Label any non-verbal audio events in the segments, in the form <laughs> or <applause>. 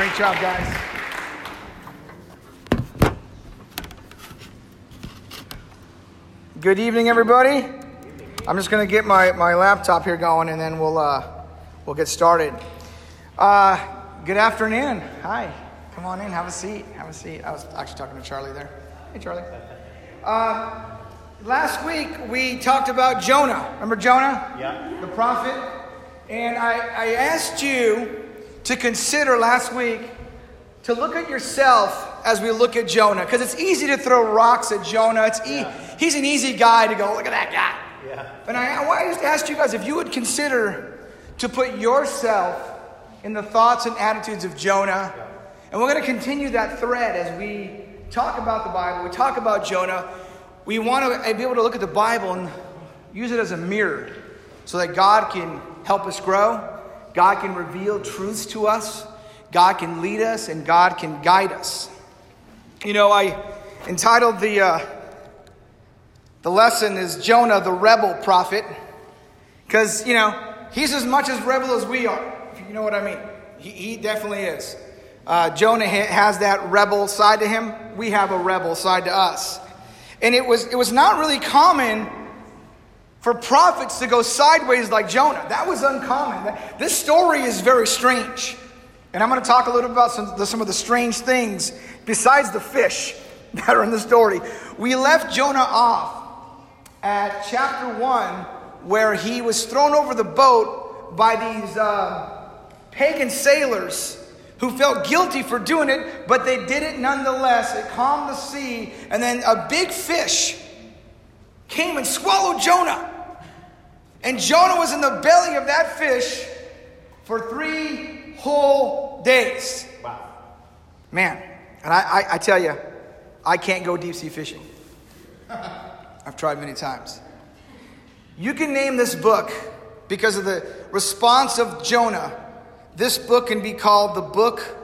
Great job, guys. Good evening, everybody. I'm just going to get my, my laptop here going and then we'll, uh, we'll get started. Uh, good afternoon. Hi. Come on in. Have a seat. Have a seat. I was actually talking to Charlie there. Hey, Charlie. Uh, last week we talked about Jonah. Remember Jonah? Yeah. The prophet? And I, I asked you to consider last week to look at yourself as we look at Jonah. Because it's easy to throw rocks at Jonah. It's e- He's an easy guy to go, look at that guy. Yeah. And I, I just asked you guys if you would consider to put yourself in the thoughts and attitudes of Jonah. And we're going to continue that thread as we talk about the Bible. We talk about Jonah. We want to eh, be able to look at the Bible and use it as a mirror so that God can help us grow, God can reveal truths to us, God can lead us, and God can guide us. You know, I entitled the. Uh, the lesson is Jonah, the rebel prophet, because, you know, he's as much as rebel as we are, if you know what I mean. He, he definitely is. Uh, Jonah has that rebel side to him. We have a rebel side to us. And it was, it was not really common for prophets to go sideways like Jonah. That was uncommon. This story is very strange. And I'm going to talk a little about some, some of the strange things besides the fish <laughs> that are in the story. We left Jonah off at chapter 1 where he was thrown over the boat by these uh, pagan sailors who felt guilty for doing it, but they did it nonetheless. It calmed the sea, and then a big fish came and swallowed Jonah. And Jonah was in the belly of that fish for three whole days. Wow. Man, and I, I, I tell you, I can't go deep sea fishing. <laughs> I've tried many times. You can name this book because of the response of Jonah. This book can be called the book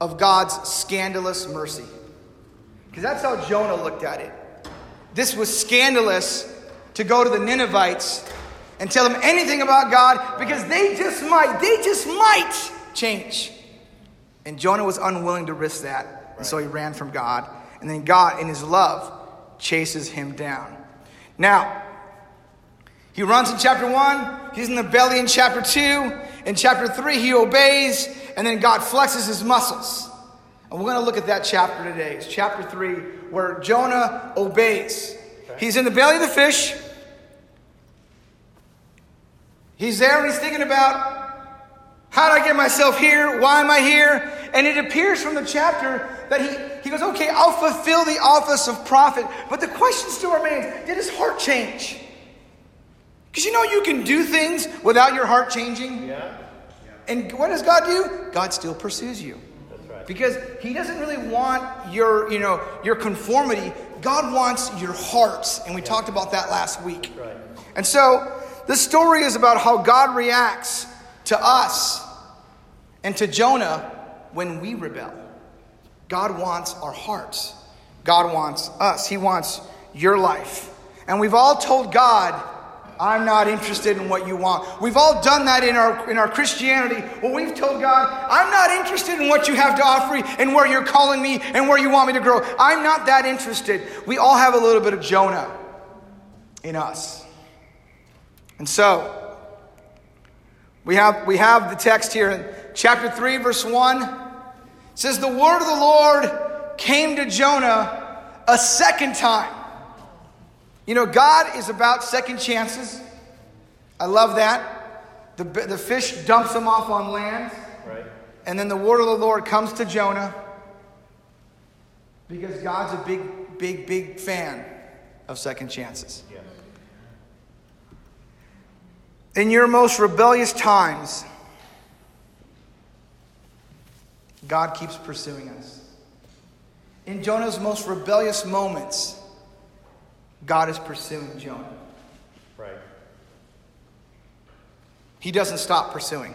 of God's scandalous mercy. Because that's how Jonah looked at it. This was scandalous to go to the Ninevites and tell them anything about God because they just might, they just might change. And Jonah was unwilling to risk that. And so he ran from God. And then God, in his love, chases him down. Now, he runs in chapter 1, he's in the belly in chapter 2. In chapter 3, he obeys, and then God flexes his muscles. And we're going to look at that chapter today. It's chapter 3, where Jonah obeys. He's in the belly of the fish. He's there and he's thinking about how did I get myself here? Why am I here? And it appears from the chapter that he, he goes, okay, I'll fulfill the office of prophet. But the question still remains did his heart change? Because you know you can do things without your heart changing. Yeah. And what does God do? God still pursues you. Because he doesn't really want your, you know, your conformity. God wants your hearts. And we talked about that last week. Right. And so this story is about how God reacts to us and to Jonah when we rebel. God wants our hearts. God wants us. He wants your life. And we've all told God, I'm not interested in what you want. We've all done that in our, in our Christianity. Well, we've told God, I'm not interested in what you have to offer me and where you're calling me and where you want me to grow. I'm not that interested. We all have a little bit of Jonah in us. And so, we have, we have the text here in chapter 3, verse 1. It says, The word of the Lord came to Jonah a second time. You know, God is about second chances. I love that. The, the fish dumps them off on land. Right. And then the word of the Lord comes to Jonah because God's a big, big, big fan of second chances. Yes. In your most rebellious times, God keeps pursuing us. In Jonah's most rebellious moments, God is pursuing Jonah. Right. He doesn't stop pursuing.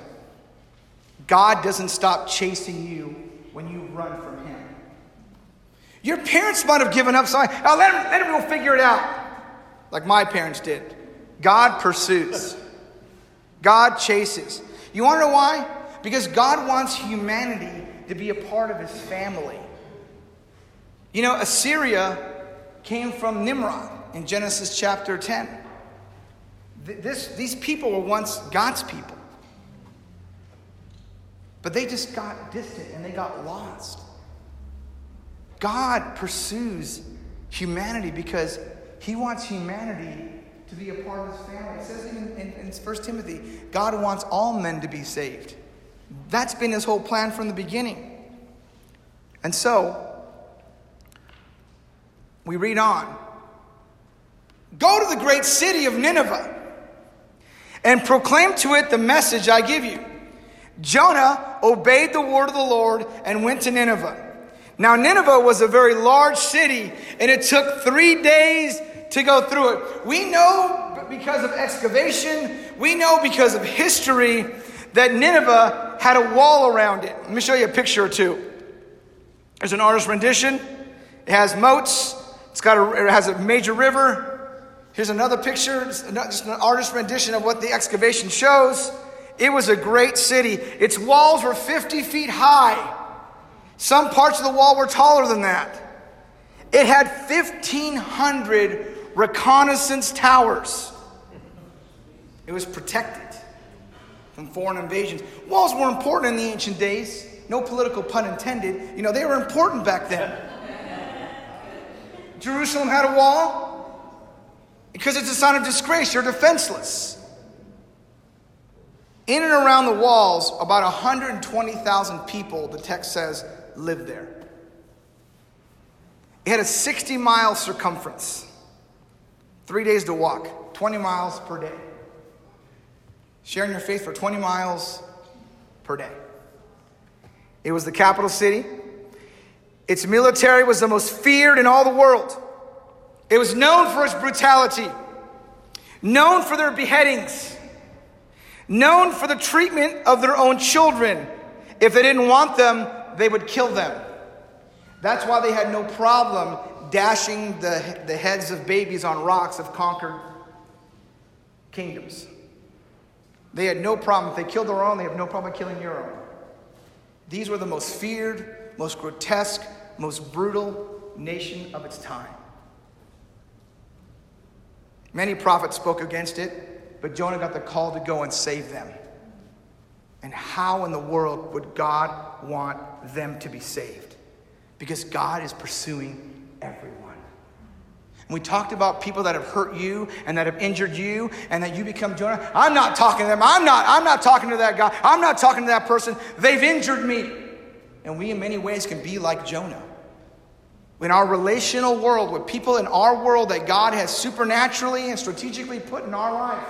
God doesn't stop chasing you when you run from Him. Your parents might have given up, so I, oh, let them, let them go figure it out, like my parents did. God pursues, God chases. You want to know why? Because God wants humanity to be a part of his family. You know, Assyria came from Nimrod in Genesis chapter 10. This, these people were once God's people. But they just got distant and they got lost. God pursues humanity because he wants humanity to be a part of his family. It says even in, in 1 Timothy, God wants all men to be saved. That's been his whole plan from the beginning. And so, we read on. Go to the great city of Nineveh and proclaim to it the message I give you. Jonah obeyed the word of the Lord and went to Nineveh. Now, Nineveh was a very large city, and it took three days to go through it. We know because of excavation, we know because of history that Nineveh had a wall around it. Let me show you a picture or two. There's an artist rendition. It has moats. It's got a, it has a major river. Here's another picture, just an artist rendition of what the excavation shows. It was a great city. Its walls were 50 feet high. Some parts of the wall were taller than that. It had 1,500 reconnaissance towers. It was protected from foreign invasions. Walls were important in the ancient days. No political pun intended. You know, they were important back then. Jerusalem had a wall because it's a sign of disgrace. You're defenseless. In and around the walls, about 120,000 people, the text says, lived there. It had a 60 mile circumference, three days to walk, 20 miles per day. Sharing your faith for 20 miles per day. It was the capital city. Its military was the most feared in all the world. It was known for its brutality, known for their beheadings, known for the treatment of their own children. If they didn't want them, they would kill them. That's why they had no problem dashing the, the heads of babies on rocks of conquered kingdoms. They had no problem. If they killed their own, they have no problem killing your own. These were the most feared, most grotesque, most brutal nation of its time. Many prophets spoke against it, but Jonah got the call to go and save them. And how in the world would God want them to be saved? Because God is pursuing everyone. And we talked about people that have hurt you and that have injured you and that you become Jonah. I'm not talking to them. I'm not, I'm not talking to that guy. I'm not talking to that person. They've injured me. And we, in many ways, can be like Jonah. In our relational world, with people in our world that God has supernaturally and strategically put in our life,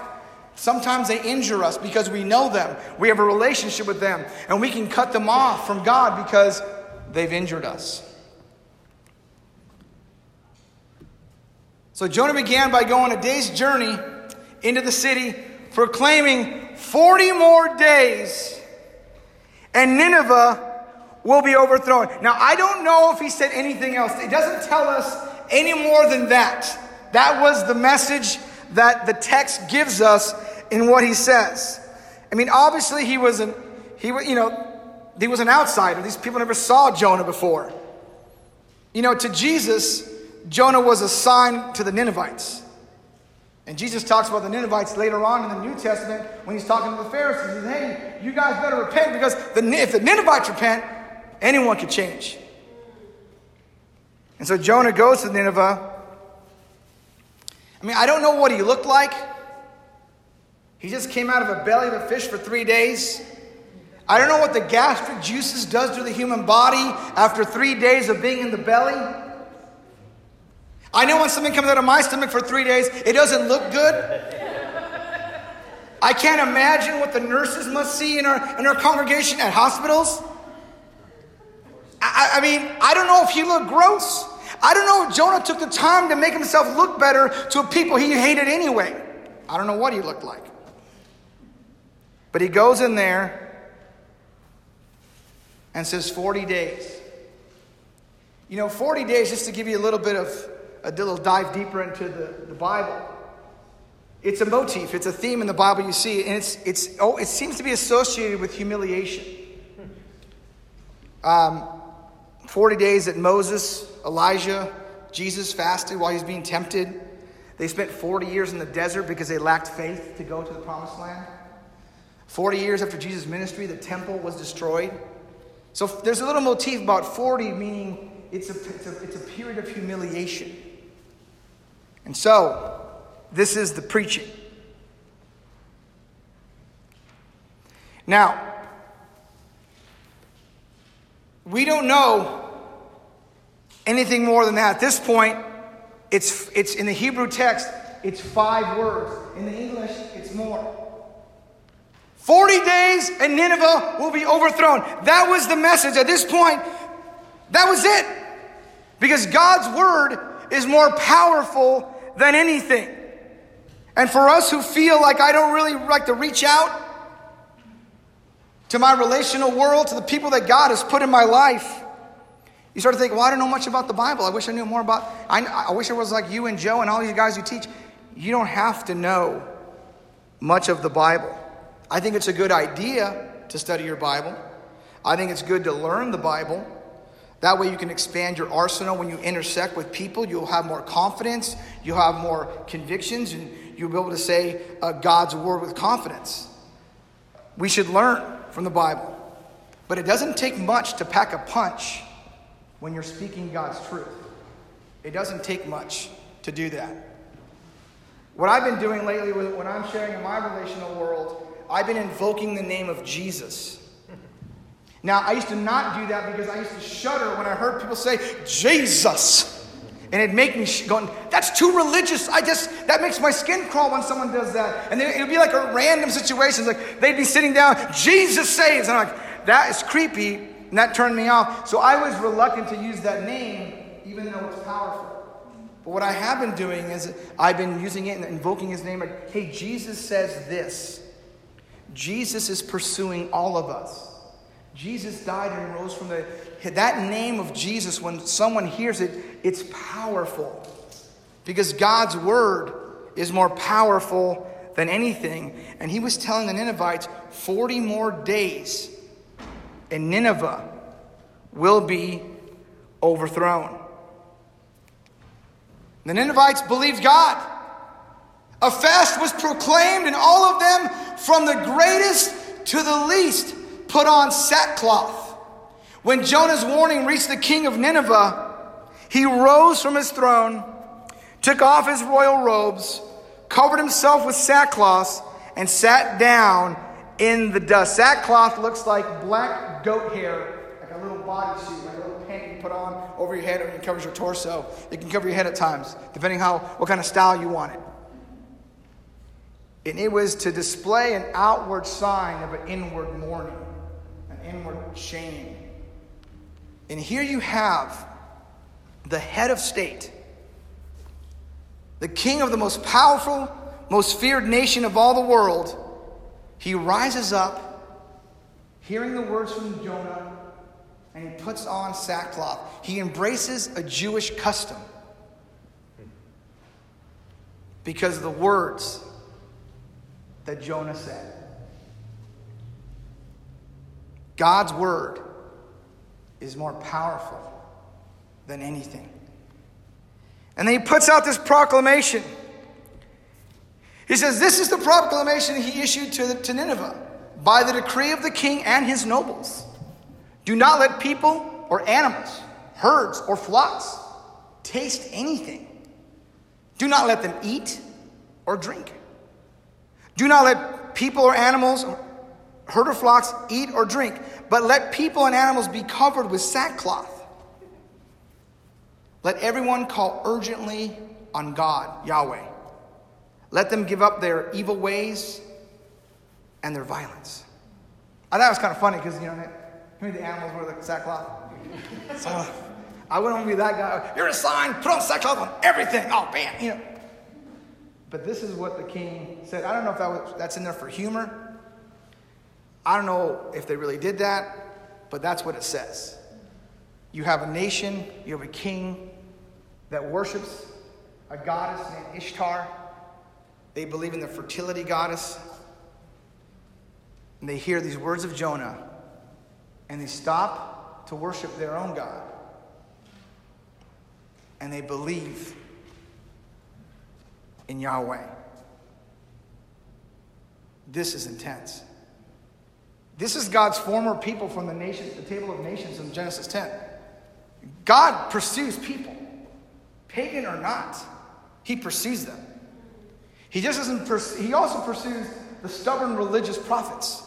Sometimes they injure us because we know them. We have a relationship with them, and we can cut them off from God because they've injured us. So Jonah began by going a day's journey into the city, proclaiming 40 more days, and Nineveh will be overthrown. Now, I don't know if he said anything else. It doesn't tell us any more than that. That was the message that the text gives us in what he says. I mean, obviously he was an he was, you know he was an outsider. These people never saw Jonah before. You know, to Jesus, Jonah was a sign to the Ninevites. And Jesus talks about the Ninevites later on in the New Testament when he's talking to the Pharisees. He says, Hey, you guys better repent because the, if the Ninevites repent, anyone can change. And so Jonah goes to Nineveh I mean, I don't know what he looked like. He just came out of a belly of a fish for three days. I don't know what the gastric juices does to the human body after three days of being in the belly. I know when something comes out of my stomach for three days, it doesn't look good. I can't imagine what the nurses must see in our, in our congregation at hospitals. I, I mean, I don't know if he looked gross. I don't know if Jonah took the time to make himself look better to people he hated anyway. I don't know what he looked like. But he goes in there and says 40 days. You know, 40 days, just to give you a little bit of a little dive deeper into the, the Bible. It's a motif, it's a theme in the Bible you see, and it's, it's, oh, it seems to be associated with humiliation. Um, 40 days that Moses, Elijah, Jesus fasted while he's being tempted. They spent 40 years in the desert because they lacked faith to go to the promised land. 40 years after Jesus' ministry, the temple was destroyed. So there's a little motif about 40, meaning it's a, it's a, it's a period of humiliation. And so, this is the preaching. Now, we don't know anything more than that. At this point, it's, it's in the Hebrew text, it's five words. In the English, it's more. 40 days and Nineveh will be overthrown. That was the message. At this point, that was it. Because God's word is more powerful than anything. And for us who feel like I don't really like to reach out to my relational world, to the people that God has put in my life, you start to think, well, I don't know much about the Bible. I wish I knew more about, I, I wish I was like you and Joe and all these guys who teach. You don't have to know much of the Bible. I think it's a good idea to study your Bible. I think it's good to learn the Bible. That way, you can expand your arsenal when you intersect with people. You'll have more confidence, you'll have more convictions, and you'll be able to say uh, God's word with confidence. We should learn from the Bible. But it doesn't take much to pack a punch when you're speaking God's truth. It doesn't take much to do that. What I've been doing lately when I'm sharing in my relational world, I've been invoking the name of Jesus. Now, I used to not do that because I used to shudder when I heard people say, Jesus. And it'd make me sh- going, that's too religious. I just, that makes my skin crawl when someone does that. And then it'd be like a random situation. Like they'd be sitting down, Jesus saves. And I'm like, that is creepy. And that turned me off. So I was reluctant to use that name, even though it's powerful. But what I have been doing is I've been using it and invoking his name. Like, hey, Jesus says this. Jesus is pursuing all of us. Jesus died and rose from the. That name of Jesus, when someone hears it, it's powerful. Because God's word is more powerful than anything. And he was telling the Ninevites 40 more days, and Nineveh will be overthrown. The Ninevites believed God. A fast was proclaimed, and all of them, from the greatest to the least, put on sackcloth. When Jonah's warning reached the king of Nineveh, he rose from his throne, took off his royal robes, covered himself with sackcloth, and sat down in the dust. Sackcloth looks like black goat hair, like a little bodysuit, like a little pant you put on over your head and it covers your torso. It can cover your head at times, depending how what kind of style you want it. And it was to display an outward sign of an inward mourning, an inward shame. And here you have the head of state, the king of the most powerful, most feared nation of all the world. He rises up, hearing the words from Jonah, and he puts on sackcloth. He embraces a Jewish custom because of the words that Jonah said. God's word is more powerful than anything. And then he puts out this proclamation. He says, This is the proclamation he issued to, to Nineveh by the decree of the king and his nobles. Do not let people or animals, herds or flocks taste anything. Do not let them eat or drink. Do not let people or animals, herd or flocks, eat or drink, but let people and animals be covered with sackcloth. Let everyone call urgently on God, Yahweh. Let them give up their evil ways and their violence. I thought it was kind of funny because, you know, maybe the animals wear the sackcloth. So I wouldn't want to be that guy. You're a sign, put on sackcloth on everything. Oh, bam, you know. But this is what the king said. I don't know if that was, that's in there for humor. I don't know if they really did that, but that's what it says. You have a nation, you have a king that worships a goddess named Ishtar. They believe in the fertility goddess. And they hear these words of Jonah, and they stop to worship their own God. And they believe in Yahweh. This is intense. This is God's former people from the nation, the table of nations in Genesis 10. God pursues people, pagan or not. He pursues them. He just doesn't. Pers- he also pursues the stubborn religious prophets,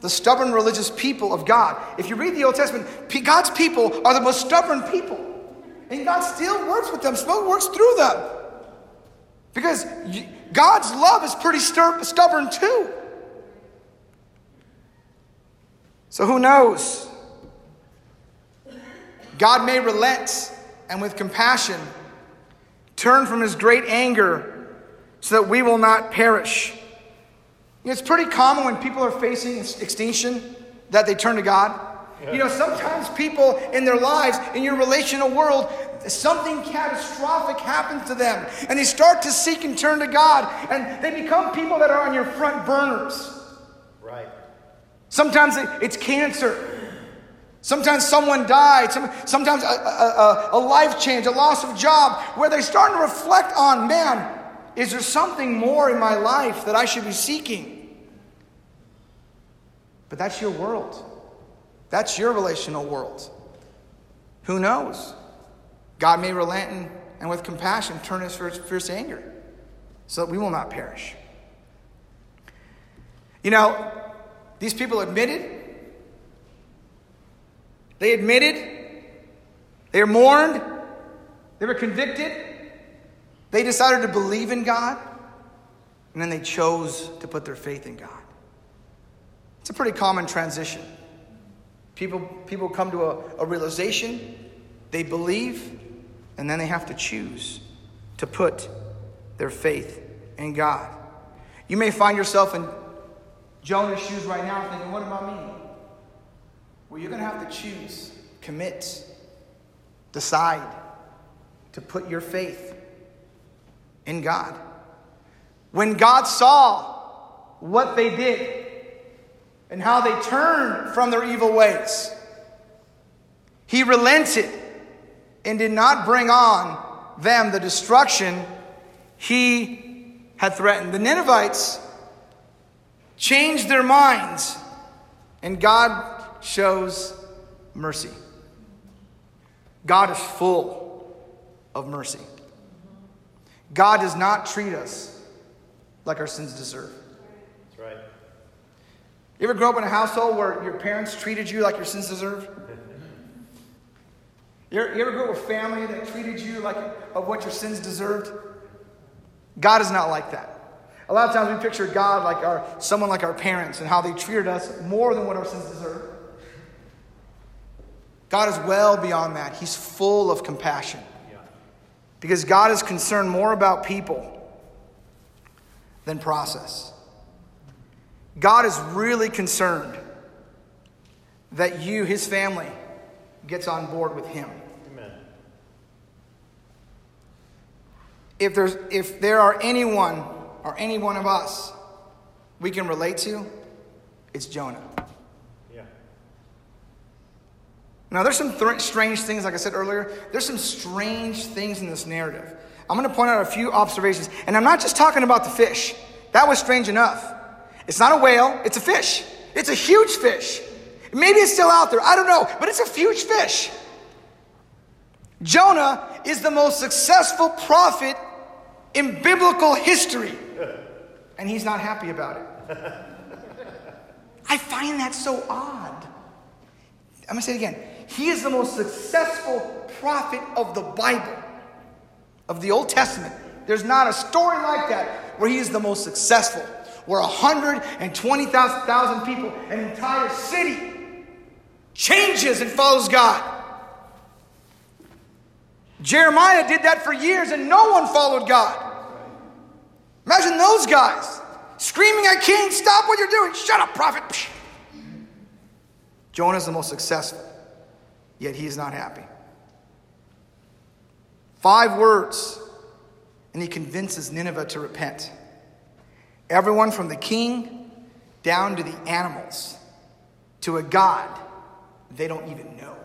the stubborn religious people of God. If you read the Old Testament, God's people are the most stubborn people, and God still works with them. Still works through them, because God's love is pretty stubborn too. So who knows? God may relent and with compassion turn from his great anger so that we will not perish. It's pretty common when people are facing extinction that they turn to God. Yeah. You know, sometimes people in their lives, in your relational world, something catastrophic happens to them and they start to seek and turn to God and they become people that are on your front burners. Right. Sometimes it's cancer. Sometimes someone died. sometimes a, a, a life change, a loss of job, where they start to reflect on, man, is there something more in my life that I should be seeking? But that's your world. That's your relational world. Who knows? God may relent and, with compassion turn his fierce anger so that we will not perish. You know, these people admitted, they admitted, they were mourned, they were convicted, they decided to believe in God, and then they chose to put their faith in God. It's a pretty common transition. People, people come to a, a realization, they believe, and then they have to choose to put their faith in God. You may find yourself in Jonah's shoes right now thinking, what about me? Well, you're going to have to choose, commit, decide to put your faith in God. When God saw what they did and how they turned from their evil ways, He relented and did not bring on them the destruction He had threatened. The Ninevites changed their minds, and God shows mercy. God is full of mercy. God does not treat us like our sins deserve. That's right. You ever grow up in a household where your parents treated you like your sins deserve? You ever, you ever grow up with a family that treated you like of what your sins deserved? God is not like that. A lot of times we picture God like our someone like our parents and how they treated us more than what our sins deserve. God is well beyond that. He's full of compassion. Because God is concerned more about people than process. God is really concerned that you, his family, gets on board with him. Amen. If there's if there are anyone or any one of us we can relate to, it's Jonah. Yeah. Now, there's some th- strange things, like I said earlier, there's some strange things in this narrative. I'm going to point out a few observations, and I'm not just talking about the fish. That was strange enough. It's not a whale, it's a fish. It's a huge fish. Maybe it's still out there, I don't know, but it's a huge fish. Jonah is the most successful prophet in biblical history and he's not happy about it. <laughs> I find that so odd. I'm going to say it again. He is the most successful prophet of the Bible, of the Old Testament. There's not a story like that where he is the most successful, where 120,000 people, an entire city, changes and follows God. Jeremiah did that for years and no one followed God. Imagine those guys screaming at King, Stop what you're doing! Shut up, prophet! Jonah is the most successful, yet he is not happy. Five words, and he convinces Nineveh to repent. Everyone from the king down to the animals, to a God they don't even know.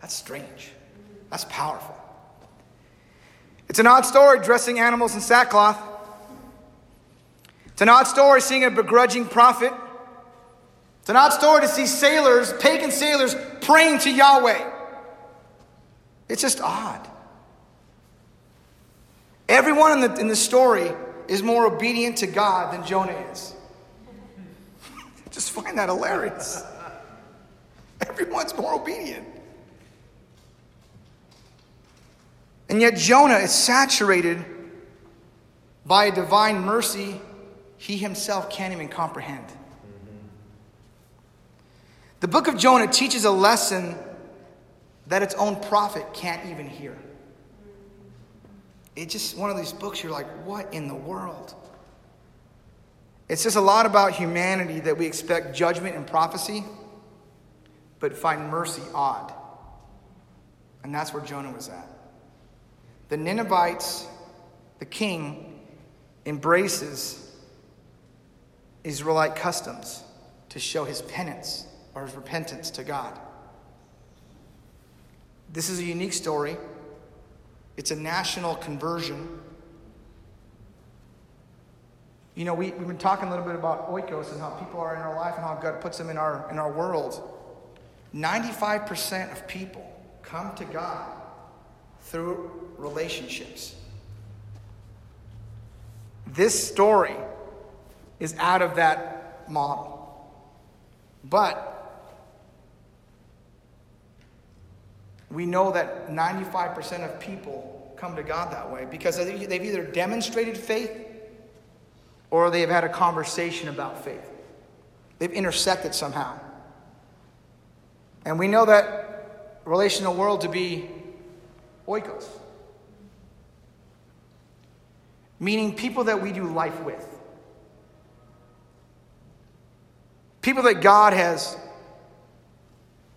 That's strange. That's powerful. It's an odd story dressing animals in sackcloth. It's an odd story seeing a begrudging prophet. It's an odd story to see sailors, pagan sailors, praying to Yahweh. It's just odd. Everyone in the, in the story is more obedient to God than Jonah is. <laughs> just find that hilarious. Everyone's more obedient. And yet, Jonah is saturated by a divine mercy he himself can't even comprehend. The book of Jonah teaches a lesson that its own prophet can't even hear. It's just one of these books you're like, what in the world? It says a lot about humanity that we expect judgment and prophecy, but find mercy odd. And that's where Jonah was at. The Ninevites, the king, embraces Israelite customs to show his penance or his repentance to God. This is a unique story. It's a national conversion. You know, we, we've been talking a little bit about oikos and how people are in our life and how God puts them in our, in our world. 95% of people come to God through relationships. This story is out of that model. But we know that 95% of people come to God that way because they've either demonstrated faith or they've had a conversation about faith. They've intersected somehow. And we know that relational world to be oikos, meaning people that we do life with. People that God has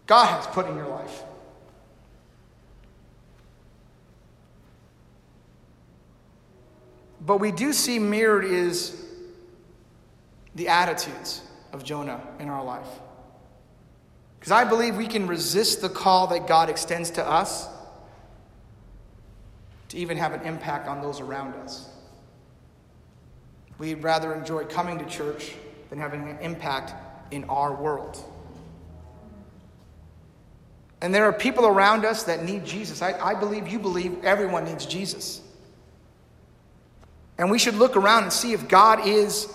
God has put in your life. But we do see mirrored is the attitudes of Jonah in our life. Because I believe we can resist the call that God extends to us to even have an impact on those around us. We'd rather enjoy coming to church than having an impact in our world. And there are people around us that need Jesus. I, I believe you believe everyone needs Jesus. And we should look around and see if God is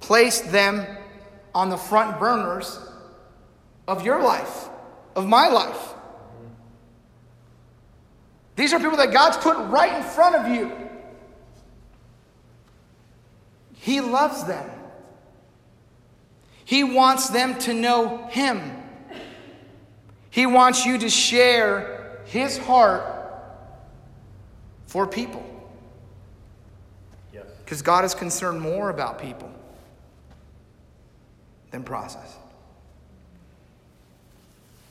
placed them on the front burners of your life, of my life. These are people that God's put right in front of you. He loves them. He wants them to know Him. He wants you to share His heart for people. Because God is concerned more about people than process.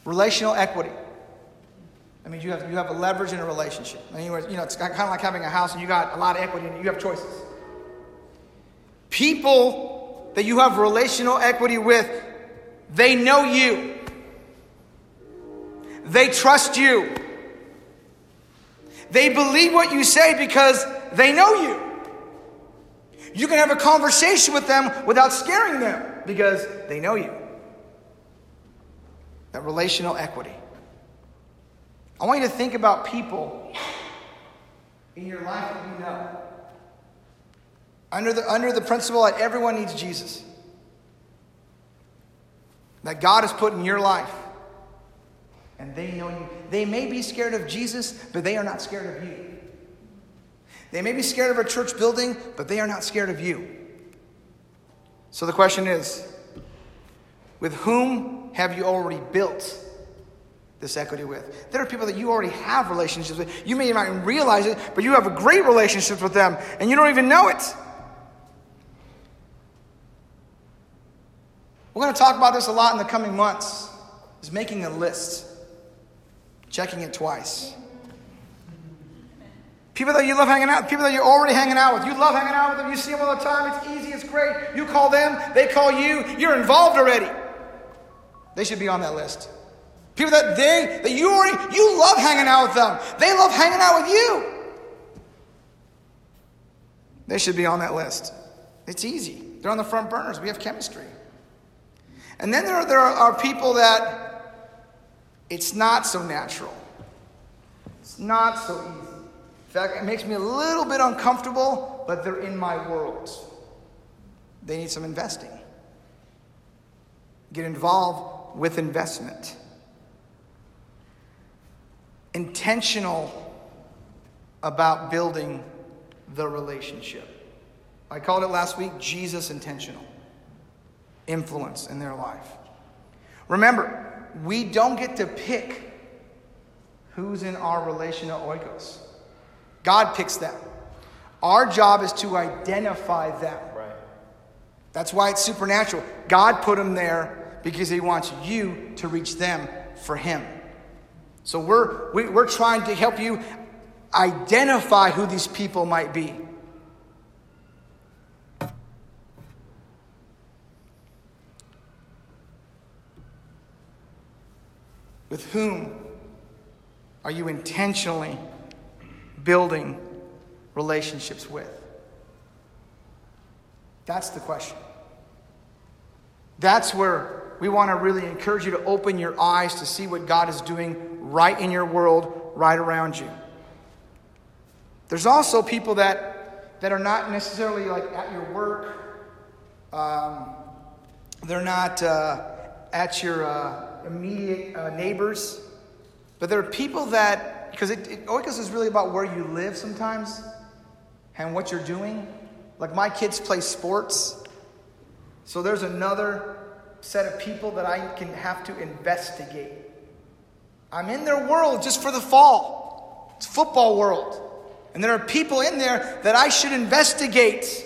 Relational equity. I mean, you have, you have a leverage in a relationship. I mean, you know, it's kind of like having a house and you got a lot of equity and you have choices. People that you have relational equity with, they know you. They trust you. They believe what you say because they know you. You can have a conversation with them without scaring them because they know you. That relational equity. I want you to think about people in your life that you know. Under the, under the principle that everyone needs Jesus. That God has put in your life. And they know you. They may be scared of Jesus, but they are not scared of you. They may be scared of a church building, but they are not scared of you. So the question is with whom have you already built this equity with? There are people that you already have relationships with. You may not even realize it, but you have a great relationship with them, and you don't even know it. We're going to talk about this a lot in the coming months. Is making a list, checking it twice. People that you love hanging out, people that you're already hanging out with. You love hanging out with them. You see them all the time. It's easy. It's great. You call them. They call you. You're involved already. They should be on that list. People that they that you already you love hanging out with them. They love hanging out with you. They should be on that list. It's easy. They're on the front burners. We have chemistry. And then there are, there are people that it's not so natural. It's not so easy. In fact, it makes me a little bit uncomfortable, but they're in my world. They need some investing. Get involved with investment. Intentional about building the relationship. I called it last week Jesus intentional influence in their life. Remember, we don't get to pick who's in our relational oikos. God picks them. Our job is to identify them. Right. That's why it's supernatural. God put them there because He wants you to reach them for Him. So we're, we, are we are trying to help you identify who these people might be. With whom are you intentionally building relationships with? That's the question. That's where we want to really encourage you to open your eyes to see what God is doing right in your world, right around you. There's also people that, that are not necessarily like at your work. Um, they're not uh, at your uh, immediate uh, neighbors. But there are people that, because it, it, Oikos is really about where you live sometimes and what you're doing. Like my kids play sports. So there's another set of people that I can have to investigate. I'm in their world just for the fall. It's football world. And there are people in there that I should investigate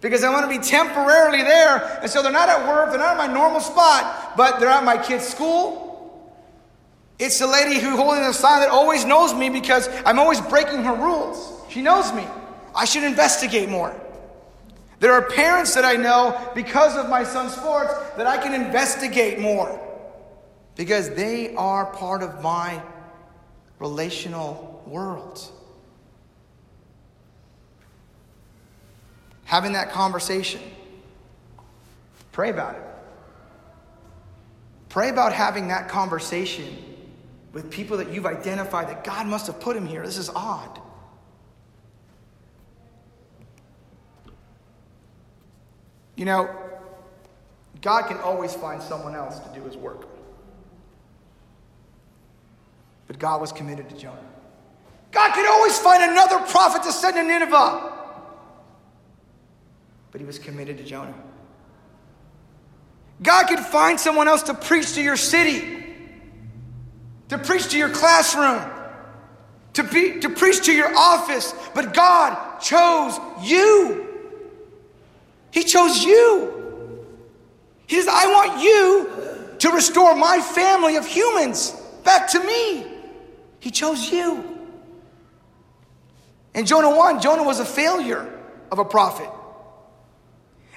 because I want to be temporarily there. And so they're not at work, they're not at my normal spot, but they're at my kid's school. It's the lady who holding the sign that always knows me because I'm always breaking her rules. She knows me. I should investigate more. There are parents that I know because of my son's sports that I can investigate more because they are part of my relational world. having that conversation. Pray about it. Pray about having that conversation with people that you've identified that God must have put him here. This is odd. You know, God can always find someone else to do his work. But God was committed to Jonah. God could always find another prophet to send to Nineveh but he was committed to Jonah. God could find someone else to preach to your city, to preach to your classroom, to, be, to preach to your office, but God chose you. He chose you. He says, I want you to restore my family of humans back to me. He chose you. In Jonah 1, Jonah was a failure of a prophet.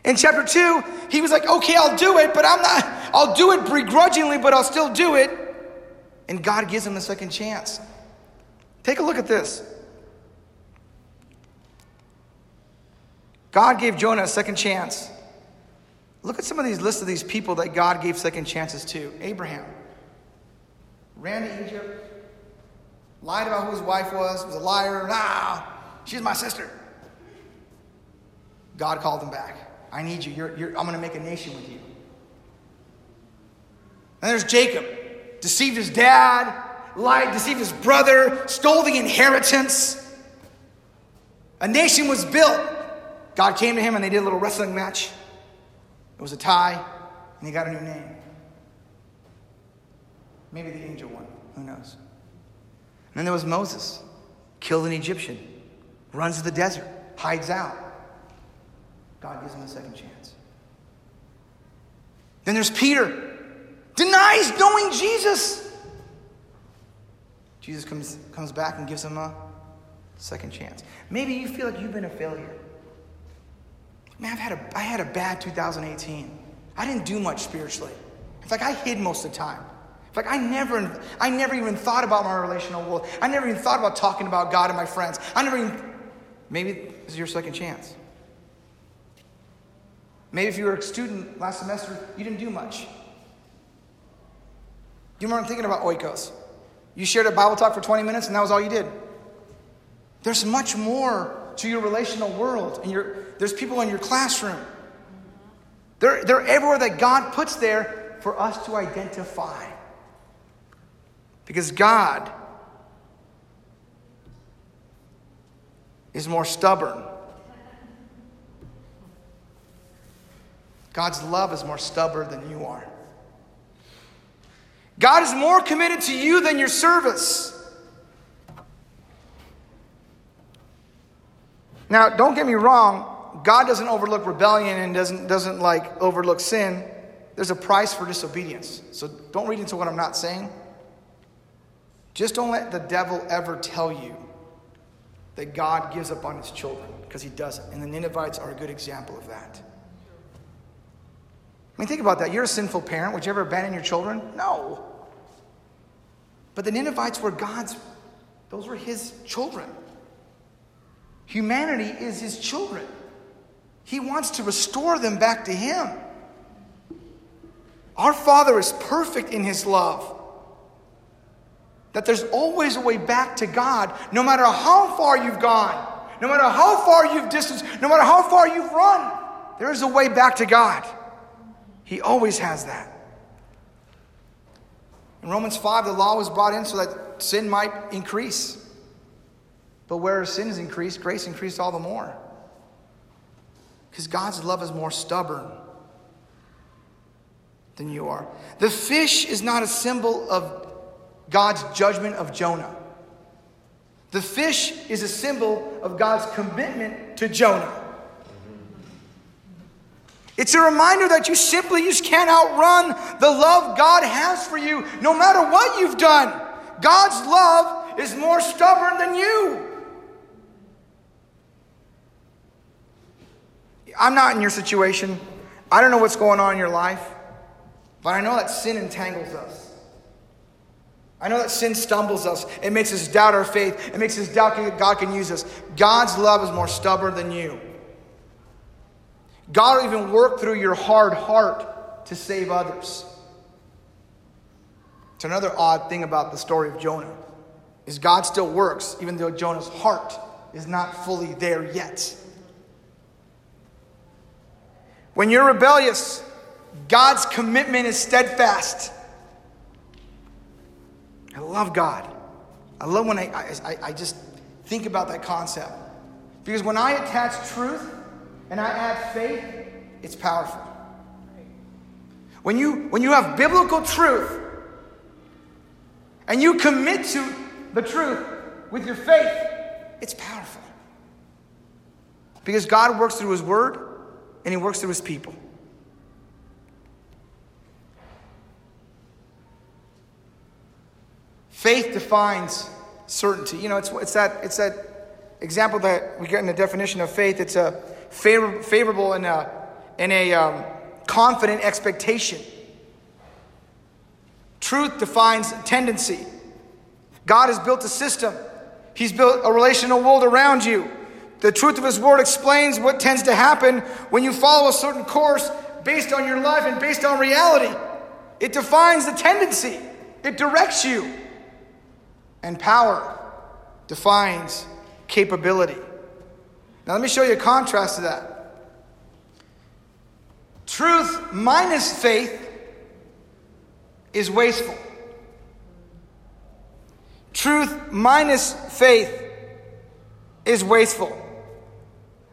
In chapter 2, he was like, okay, I'll do it, but I'm not, I'll do it begrudgingly, but I'll still do it. And God gives him a second chance. Take a look at this. God gave Jonah a second chance. Look at some of these lists of these people that God gave second chances to. Abraham ran to Egypt, lied about who his wife was, was a liar. Nah, she's my sister. God called him back. I need you. You're, you're, I'm going to make a nation with you. And there's Jacob, deceived his dad, lied, deceived his brother, stole the inheritance. A nation was built. God came to him and they did a little wrestling match. It was a tie, and he got a new name. Maybe the angel one. Who knows? And then there was Moses, killed an Egyptian, runs to the desert, hides out. God gives him a second chance. Then there's Peter, denies knowing Jesus. Jesus comes, comes back and gives him a second chance. Maybe you feel like you've been a failure. Man, I've had a, I had a bad 2018. I didn't do much spiritually. In fact, I hid most of the time. In Like I never, I never even thought about my relational world. I never even thought about talking about God and my friends. I never even. Maybe this is your second chance. Maybe if you were a student last semester, you didn't do much. You weren't thinking about oikos. You shared a Bible talk for 20 minutes and that was all you did. There's much more to your relational world. And your, there's people in your classroom. They're, they're everywhere that God puts there for us to identify. Because God is more stubborn. God's love is more stubborn than you are. God is more committed to you than your service. Now, don't get me wrong, God doesn't overlook rebellion and doesn't, doesn't like overlook sin. There's a price for disobedience. So don't read into what I'm not saying. Just don't let the devil ever tell you that God gives up on his children, because he doesn't. And the Ninevites are a good example of that. I mean, think about that. You're a sinful parent. Would you ever abandon your children? No. But the Ninevites were God's, those were his children. Humanity is his children. He wants to restore them back to him. Our Father is perfect in his love. That there's always a way back to God, no matter how far you've gone, no matter how far you've distanced, no matter how far you've run, there is a way back to God. He always has that. In Romans 5, the law was brought in so that sin might increase. But where sin is increased, grace increased all the more. Because God's love is more stubborn than you are. The fish is not a symbol of God's judgment of Jonah. The fish is a symbol of God's commitment to Jonah. It's a reminder that you simply just can't outrun the love God has for you, no matter what you've done. God's love is more stubborn than you. I'm not in your situation. I don't know what's going on in your life, but I know that sin entangles us. I know that sin stumbles us. It makes us doubt our faith. It makes us doubt that God can use us. God's love is more stubborn than you. God will even work through your hard heart to save others. It's another odd thing about the story of Jonah is God still works even though Jonah's heart is not fully there yet. When you're rebellious, God's commitment is steadfast. I love God. I love when I, I, I just think about that concept. Because when I attach truth and I add faith, it's powerful. When you, when you have biblical truth and you commit to the truth with your faith, it's powerful. Because God works through His Word and He works through His people. Faith defines certainty. You know, it's, it's, that, it's that example that we get in the definition of faith. It's a favor, favorable and a, and a um, confident expectation. Truth defines tendency. God has built a system, He's built a relational world around you. The truth of His Word explains what tends to happen when you follow a certain course based on your life and based on reality. It defines the tendency, it directs you. And power defines capability. Now, let me show you a contrast to that. Truth minus faith is wasteful. Truth minus faith is wasteful.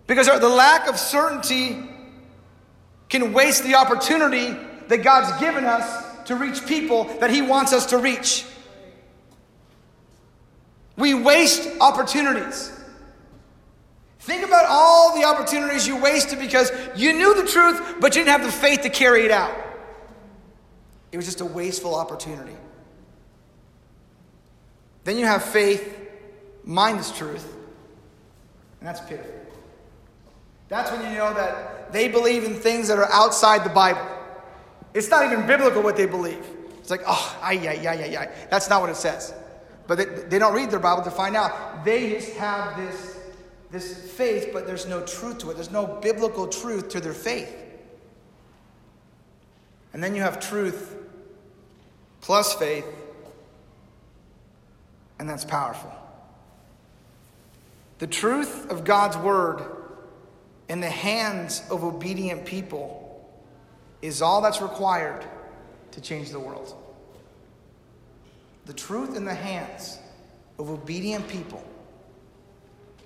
Because the lack of certainty can waste the opportunity that God's given us to reach people that He wants us to reach. We waste opportunities. Think about all the opportunities you wasted because you knew the truth, but you didn't have the faith to carry it out. It was just a wasteful opportunity. Then you have faith minus truth, and that's pitiful. That's when you know that they believe in things that are outside the Bible. It's not even biblical what they believe. It's like, oh, yeah, yeah, yeah, yeah. That's not what it says. But they, they don't read their Bible to find out. They just have this, this faith, but there's no truth to it. There's no biblical truth to their faith. And then you have truth plus faith, and that's powerful. The truth of God's word in the hands of obedient people is all that's required to change the world. The truth in the hands of obedient people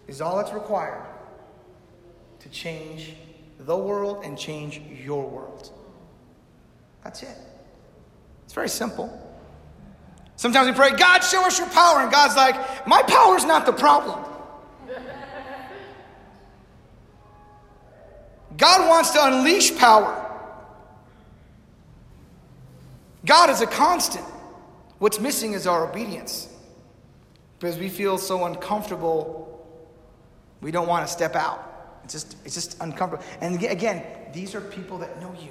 is all that's required to change the world and change your world. That's it. It's very simple. Sometimes we pray, God, show us your power. And God's like, my power is not the problem. God wants to unleash power. God is a constant. What's missing is our obedience. Because we feel so uncomfortable, we don't want to step out. It's just, it's just uncomfortable. And again, these are people that know you.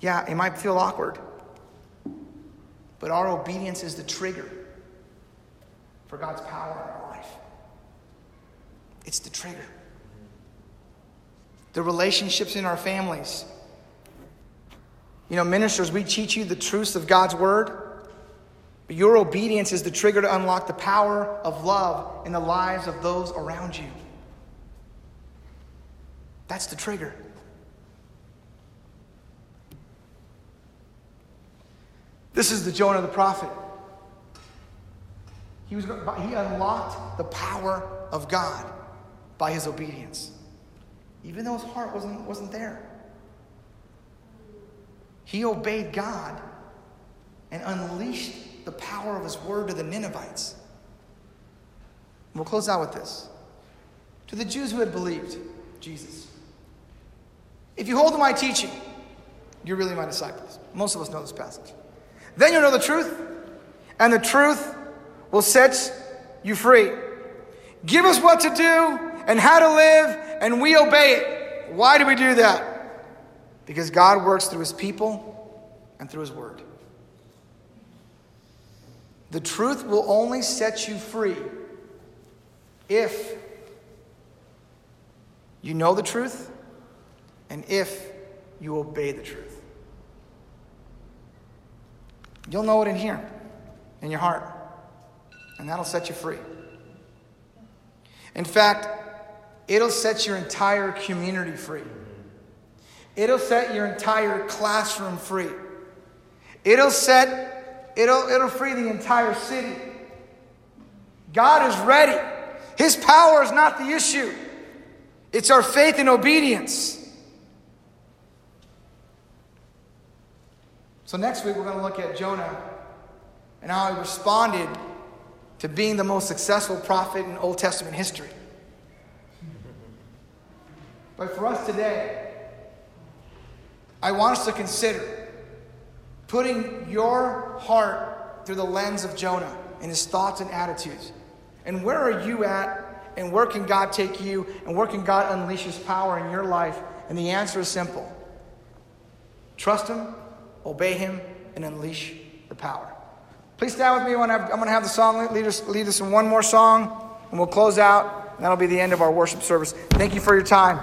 Yeah, it might feel awkward, but our obedience is the trigger for God's power in our life. It's the trigger. The relationships in our families you know, ministers, we teach you the truths of God's word, but your obedience is the trigger to unlock the power of love in the lives of those around you. That's the trigger. This is the Jonah the prophet. He, was, he unlocked the power of God by his obedience, even though his heart wasn't, wasn't there. He obeyed God and unleashed the power of his word to the Ninevites. We'll close out with this. To the Jews who had believed Jesus, if you hold to my teaching, you're really my disciples. Most of us know this passage. Then you'll know the truth, and the truth will set you free. Give us what to do and how to live, and we obey it. Why do we do that? Because God works through his people and through his word. The truth will only set you free if you know the truth and if you obey the truth. You'll know it in here, in your heart, and that'll set you free. In fact, it'll set your entire community free. It'll set your entire classroom free. It'll set, it'll, it'll free the entire city. God is ready. His power is not the issue, it's our faith and obedience. So, next week, we're going to look at Jonah and how he responded to being the most successful prophet in Old Testament history. But for us today, I want us to consider putting your heart through the lens of Jonah and his thoughts and attitudes. And where are you at? And where can God take you? And where can God unleash his power in your life? And the answer is simple trust him, obey him, and unleash the power. Please stand with me. I'm going to have the song lead us, lead us in one more song, and we'll close out. And that'll be the end of our worship service. Thank you for your time.